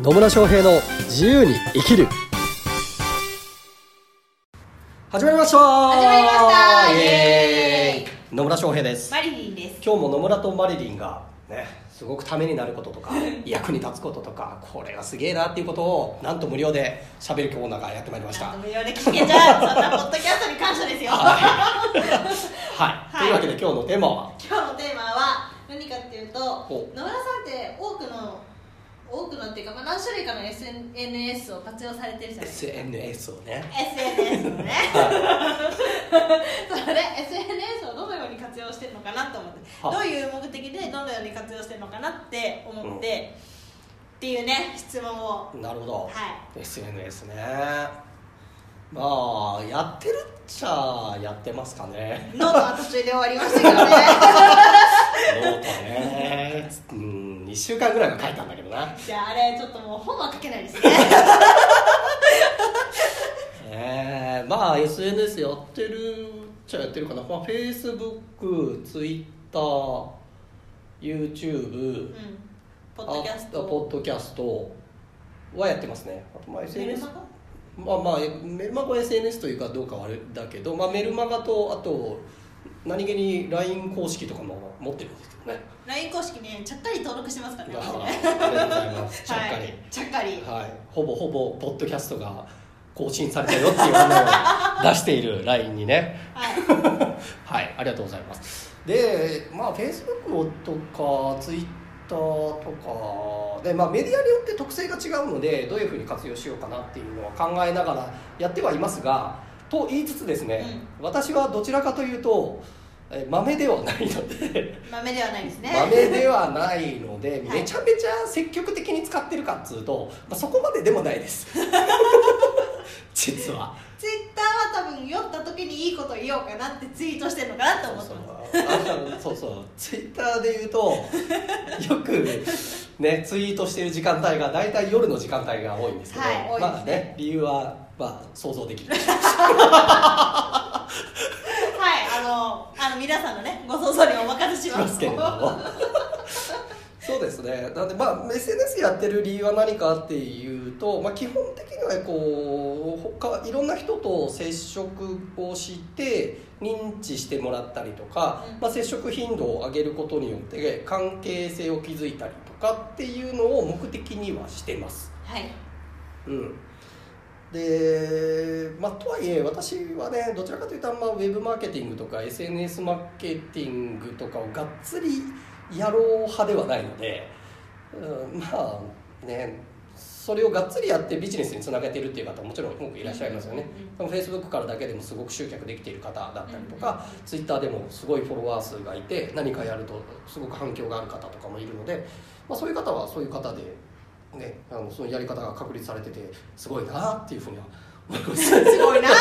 野村翔平の自由に生きる。始まりました。始まりました。イエーイ。野村翔平です。マリリンです。今日も野村とマリリンがねすごくためになることとか 役に立つこととかこれがすげえなっていうことをなんと無料で喋るコーナーがやってまいりました。無料で聞けちゃう。そんなポッドキャストに感謝ですよ。はい、はい。というわけで今日のテーマは今日のテーマは何かっていうとほ野村さんって多くの多くのっていうか、まあ、何種類かの SNS を活用されてるじゃないですか。SNS をね。SNS をね。それ SNS をどのように活用してるのかなと思って。はどういう目的でどのように活用してるのかなって思って、っていうね質問を。なるほど、はい。SNS ね。まあやってるっちゃやってますかね。ノートは途中で終わりましたけどね。ノートね。うん2週間ぐらいは書いたんだけどな。じゃああれちょっともう本は書けないですね。えー、まあ SNS やってるっちゃやってるかな、まあ、Facebook、Twitter、YouTube、うん。ポッドキャスあトポッドキャストはやってますね。あとまあ SNS まあまあメルマガは SNS というかどうかはあれだけど、まあ、メルマガとあと何気に LINE 公式とかも持ってるんですけど。ね LINE 公式ねちゃっかり登録してますからねありがとうございます。ちゃっかり、はい、ちゃっかり。はい、ほぼほぼポッドキャストが更新されたよっていうものを出している LINE にね。はい。はい。ありがとうございます。でまあ Facebook とか Twitter とかで、まあ、メディアによって特性が違うのでどういうふうに活用しようかなっていうのは考えながらやってはいますがと言いつつですね、私はどちらかというとえ豆ではないので。豆ではないですね。豆ではないので、はい。めちゃめちゃ積極的に使ってるかっつうと、まあ、そこまででもないです。実は。ツイッターは多分酔った時にいいこと言おうかなってツイートしてるのかなと思ってますそう。そうツイッターで言うと よくねツイートしてる時間帯が大体夜の時間帯が多いんですけど、はいね。まあね理由はまあ想像できるはいあのあの皆さんのねご想像にお任せします。すけれども。そうですね。なんでまあ SNS やってる理由は何かっていうと、まあ、基本的にはこう他いろんな人と接触をして認知してもらったりとか、うん。まあ、接触頻度を上げることによって関係性を築いたりとかっていうのを目的にはしてます。はい。うんでまあ、とはいえ私はねどちらかというとあんまウェブマーケティングとか SNS マーケティングとかをがっつりやろう派ではないので、うん、まあねそれをがっつりやってビジネスにつなげてるっていう方ももちろん多くいらっしゃいますよね、うんフェイスブックからだけでもすごく集客できている方だったりとか、ツイッターでもすごいフォロワー数がいて何かやるとすごく反響がある方とかもいるので、まあ、そういう方はそういう方で、ね、あのそのやり方が確立されててすごいなっていうふうには思います。すごいなって。ね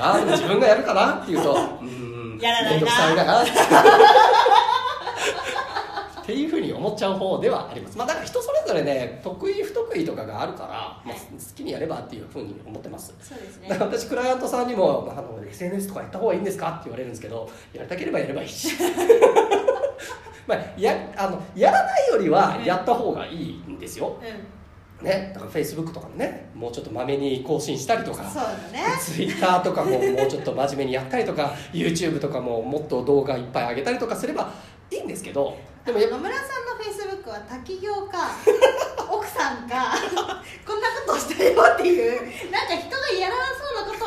あーでも自分がやるかなっていうとうーんやらないな。面倒くさいな。っていうふうに思っちゃう方ではあります。まあだから人それぞれね得意不得意とかがあるから、まあ、はい。好きにやればっていうふうに思ってます。そうですね。私クライアントさんにも「あの SNS とかやった方がいいんですか?」って言われるんですけどやりたければやればいいしまあやあのやらないよりはやった方がいいんですよ、うね、だから Facebook とかもねもうちょっとまめに更新したりとかんそうだね。Twitter とかももうちょっと真面目にやったりとか YouTube とかももっと動画いっぱい上げたりとかすればいいんですけどでも野村さんのフェイスブックは滝行か 奥さんかこんなことをしたよっていうなんか人がやらな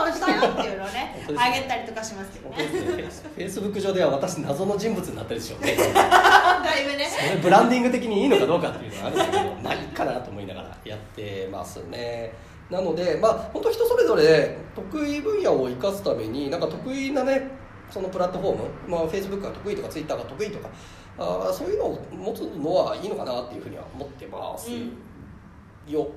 そうしたよっていうのをねあげたりとかしますけど本当ねですね Facebook 上では私謎の人物になってるでしょうね。だいぶね。それブランディング的にいいのかどうかっていうのはあるんだけどまあいいかなと思いながらやってますね。なのでまあ本当人それぞれ得意分野を生かすためになんか得意なねそのプラットフォーム、まあ、Facebook が得意とか Twitter が得意とかあーそういうのを持つのはいいのかなっていうふうには思ってますよ、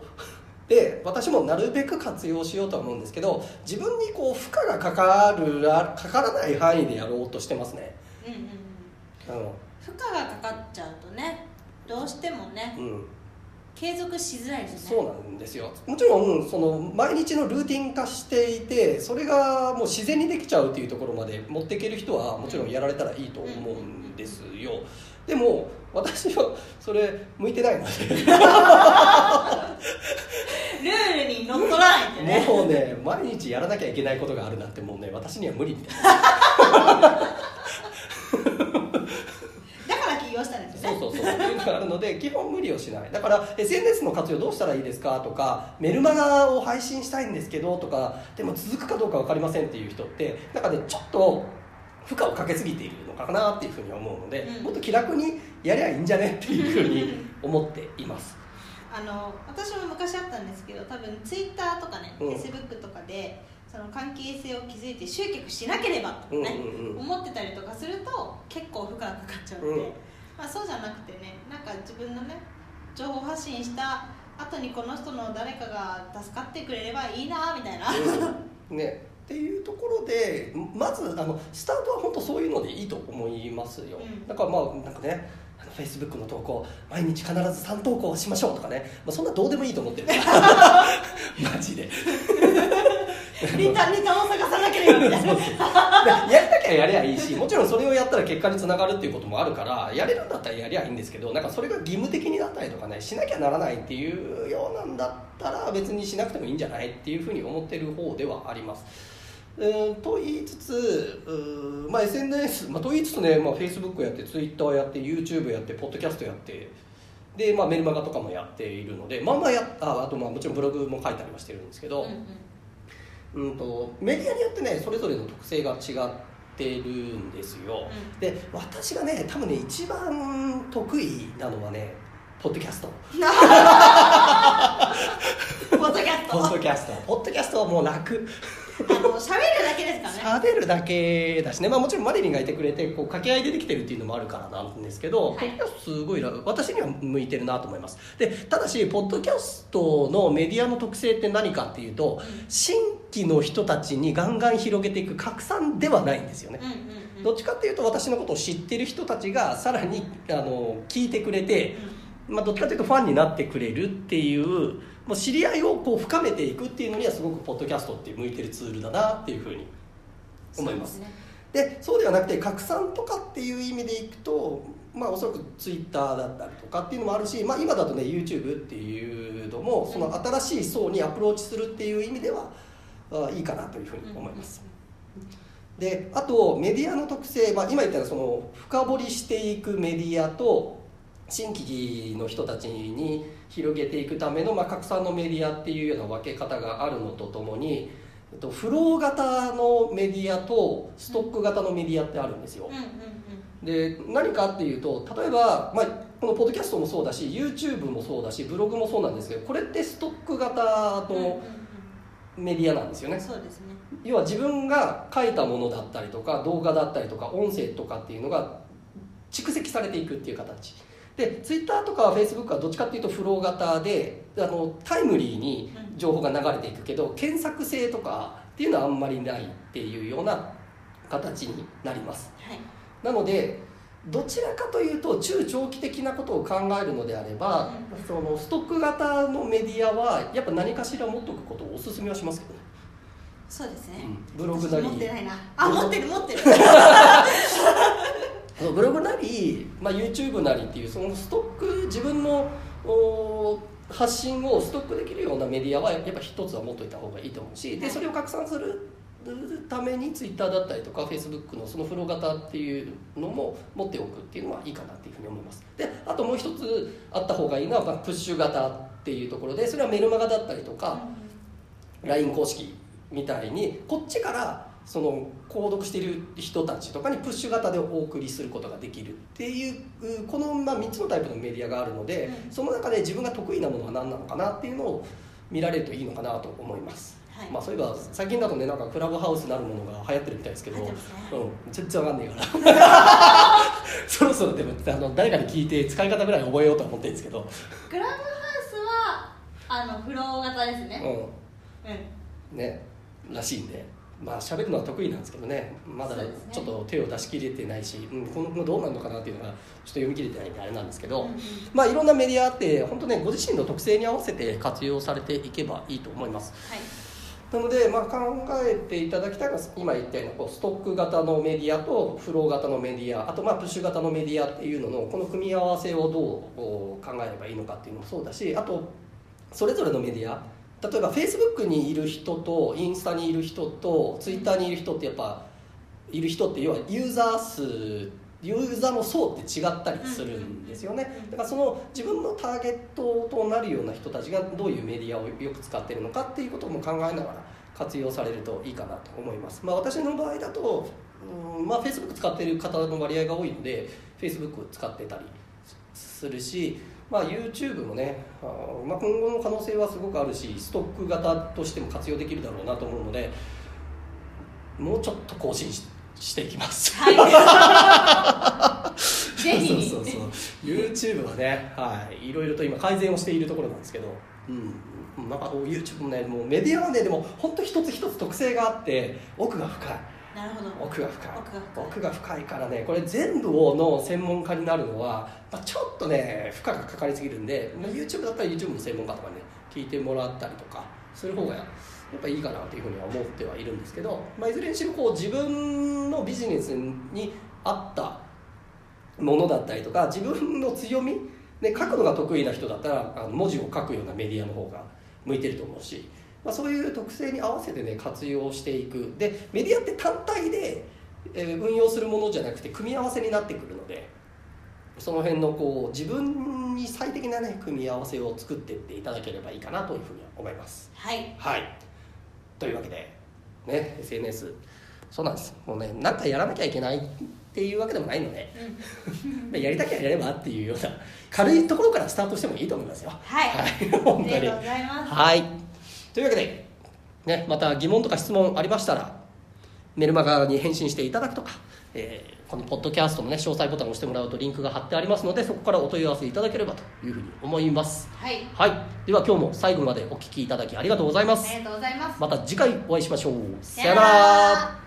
で私もなるべく活用しようとは思うんですけど自分にこう負荷がかかるかからない範囲でやろうとしてますね。うん。うん。負荷がかかっちゃうとねどうしてもねうん。継続しづらいですね。そうなんですよ。もちろんその毎日のルーティン化していてそれがもう自然にできちゃうっていうところまで持っていける人はもちろんやられたらいいと思うんですよ。でも私はそれ向いてないので にのっとらないってね。もうね毎日やらなきゃいけないことがあるなんてもうね私には無理みたい。なだから起業したんですよね。そうそうそう。っていうのがあるので基本無理をしない。だから SNS の活用どうしたらいいですかとかメルマガを配信したいんですけどとかでも続くかどうか分かりませんっていう人ってなんかねちょっと負荷をかけすぎているのかなっていうふうに思うので、うん。もっと気楽にやりゃいいんじゃねっていうふうに思っていますあの私も昔あったんですけど多分ツイッターとかね、うん。フェイスブックとかでその関係性を築いて集客しなければとかね、うんうんうん思ってたりとかすると結構負荷がかかっちゃうので、うん。まあ、そうじゃなくてねなんか自分のね情報発信した後にこの人の誰かが助かってくれればいいなみたいな、うん。ね。っていうところでまずあのスタートは本当そういうのでいいと思いますよ、うん。だからまあなんかね Facebook の投稿毎日必ず3投稿しましょうとかね、まあ、そんなどうでもいいと思ってる。マジで。リタリタを探さなければみたいな。でやりたきゃやりゃいいしもちろんそれをやったら結果につながるっていうこともあるからやれるんだったらやりゃいいんですけどなんかそれが義務的になったりとかねしなきゃならないっていうようなんだったら別にしなくてもいいんじゃないっていうふうに思ってる方ではあります。うーんと言いつつうー、まあ、SNS、まあ、と言いつつね、まあ、Facebook やって Twitter やって YouTube やってポッドキャストやってで、まあ、メルマガとかもやっているのでまあまあやああとまあもちろんブログも書いたりはしてるんですけど、うんうん。うんとメディアによってねそれぞれの特性が違ってるんですよ、うん。で私がね多分ね一番得意なのはねポッドキャスト ポッドキャスト。ポッドキャスト。ポッドキャストはもう楽あの喋るだけですからね。喋るだけだしね、まあ、もちろんマリリンがいてくれてこう掛け合いでできてるっていうのもあるからなんですけど、はい。ポッドキャストすごい楽私には向いてるなと思います。でただしポッドキャストのメディアの特性って何かっていうとうん。新規の人たちにガンガン広げていく拡散ではないんですよね。うんうんうん。どっちかっていうと私のことを知ってる人たちがさらにあの聞いてくれて、まあ、どっちかというとファンになってくれるっていうもう知り合いをこう深めていくっていうのにはすごくポッドキャストって向いてるツールだなっていうふうに思います。でそうではなくて拡散とかっていう意味でいくとまあおそらくツイッターだったりとかっていうのもあるし、まあ、今だとね YouTube っていうのもその新しい層にアプローチするっていう意味ではあいいかなというふうに思います、であとメディアの特性、まあ、今言ったようなその深掘りしていくメディアと新規の人たちに広げていくための、まあ、拡散のメディアっていうような分け方があるのとともに、えっと、フロー型のメディアとストック型のメディアってあるんですよ。で何かっていうと例えば、まあ、このポッドキャストもそうだし YouTube もそうだしブログもそうなんですけどこれってストック型のメディアなんですよね。そうですね。要は自分が書いたものだったりとか動画だったりとか音声とかっていうのが蓄積されていくっていう形でツイッターとかフェイスブックはどっちかっていうとフロー型であのタイムリーに情報が流れていくけど検索性とかっていうのはあんまりないっていうような形になります。はい。なのでどちらかというと中長期的なことを考えるのであれば、うん。そのストック型のメディアはやっぱ何かしら持っておくことをお勧めはしますけどね、そうですね。うん。ブログなり。私持ってないな。あ持ってる持ってる そのブログなり、まあ、YouTube なりっていうそのストック自分のお発信をストックできるようなメディアはやっぱ一つは持っといた方がいいと思うしでそれを拡散するために Twitter だったりとか Facebook のそのフロー型っていうのも持っておくっていうのはいいかなっていうふうに思います。であともう一つあった方がいいのは、まあ、プッシュ型っていうところでそれはメルマガだったりとか、LINE 公式みたいにこっちからその購読している人たちとかにプッシュ型でお送りすることができるっていうこのまあ3つのタイプのメディアがあるので、うん。その中で自分が得意なものは何なのかなっていうのを見られるといいのかなと思います、はい。まあ、そういえば最近だとねなんかクラブハウスなるものが流行ってるみたいですけど、ね。うん、全然わかんねえから。そろそろでもあの誰かに聞いて使い方ぐらい覚えようとは思ってるんですけど、クラブハウスはあのフロー型ですね。うん、うん。ね。らしいんでまあ喋るのは得意なんですけどね。まだちょっと手を出し切れてないし、うん、今後どうなるのかなっていうのがちょっと読み切れてないんであれなんですけど、うんうん。まあいろんなメディアあって本当ねご自身の特性に合わせて活用されていけばいいと思います。はい。なので、まあ、考えていただきたいのは今言ったようなこうストック型のメディアとフロー型のメディアあとまあプッシュ型のメディアっていうののこの組み合わせをどう考えればいいのかっていうのもそうだしあとそれぞれのメディア例えばフェイスブックにいる人とインスタにいる人とツイッターにいる人ってやっぱいる人って要はユーザー数ユーザーの層って違ったりするんですよね。だからその自分のターゲットとなるような人たちがどういうメディアをよく使ってるのかっていうことも考えながら活用されるといいかなと思います、まあ、私の場合だと、うんまあ、Facebook 使ってる方の割合が多いので Facebook 使ってたりするし、まあ、YouTube もね、まあ、今後の可能性はすごくあるしストック型としても活用できるだろうなと思うのでもうちょっと更新ししていきます。はい。ぜひ。そうそうそう。YouTube はね、はい、いろいろと今改善をしているところなんですけど、うん、なんか YouTube もねもうメディアはねでも本当一つ一つ特性があって奥が深いなるほど。奥が深い。奥が深い。からねこれ全部をの専門家になるのは、まあ、ちょっとね負荷がかかりすぎるんで、まあ、YouTube だったら YouTube の専門家とかね聞いてもらったりとかする方がやっぱいいかなというふうには思ってはいるんですけど、まあ、いずれにしろこう自分のビジネスに合ったものだったりとか自分の強み、ね、書くのが得意な人だったらあの文字を書くようなメディアの方が向いてると思うし、まあ、そういう特性に合わせてね活用していく。でメディアって単体で、えー運用するものじゃなくて組み合わせになってくるのでその辺のこう自分に最適なね組み合わせを作っていっていただければいいかなというふうに思います。はい。はい。というわけでね SNS そうなんです。もうねなんかやらなきゃいけないっていうわけでもないので、まあやりたきゃやればっていうような軽いところからスタートしてもいいと思いますよ。はい。はい。本当に。ありがとうございます。はいというわけで、ね、また疑問とか質問ありましたらメルマガに返信していただくとか、えーこのポッドキャストの、ね、詳細ボタンを押してもらうとリンクが貼ってありますのでそこからお問い合わせいただければというふうに思います。はい。はい。では今日も最後までお聞きいただきありがとうございます。ありがとうございます。また次回お会いしましょう。さよなら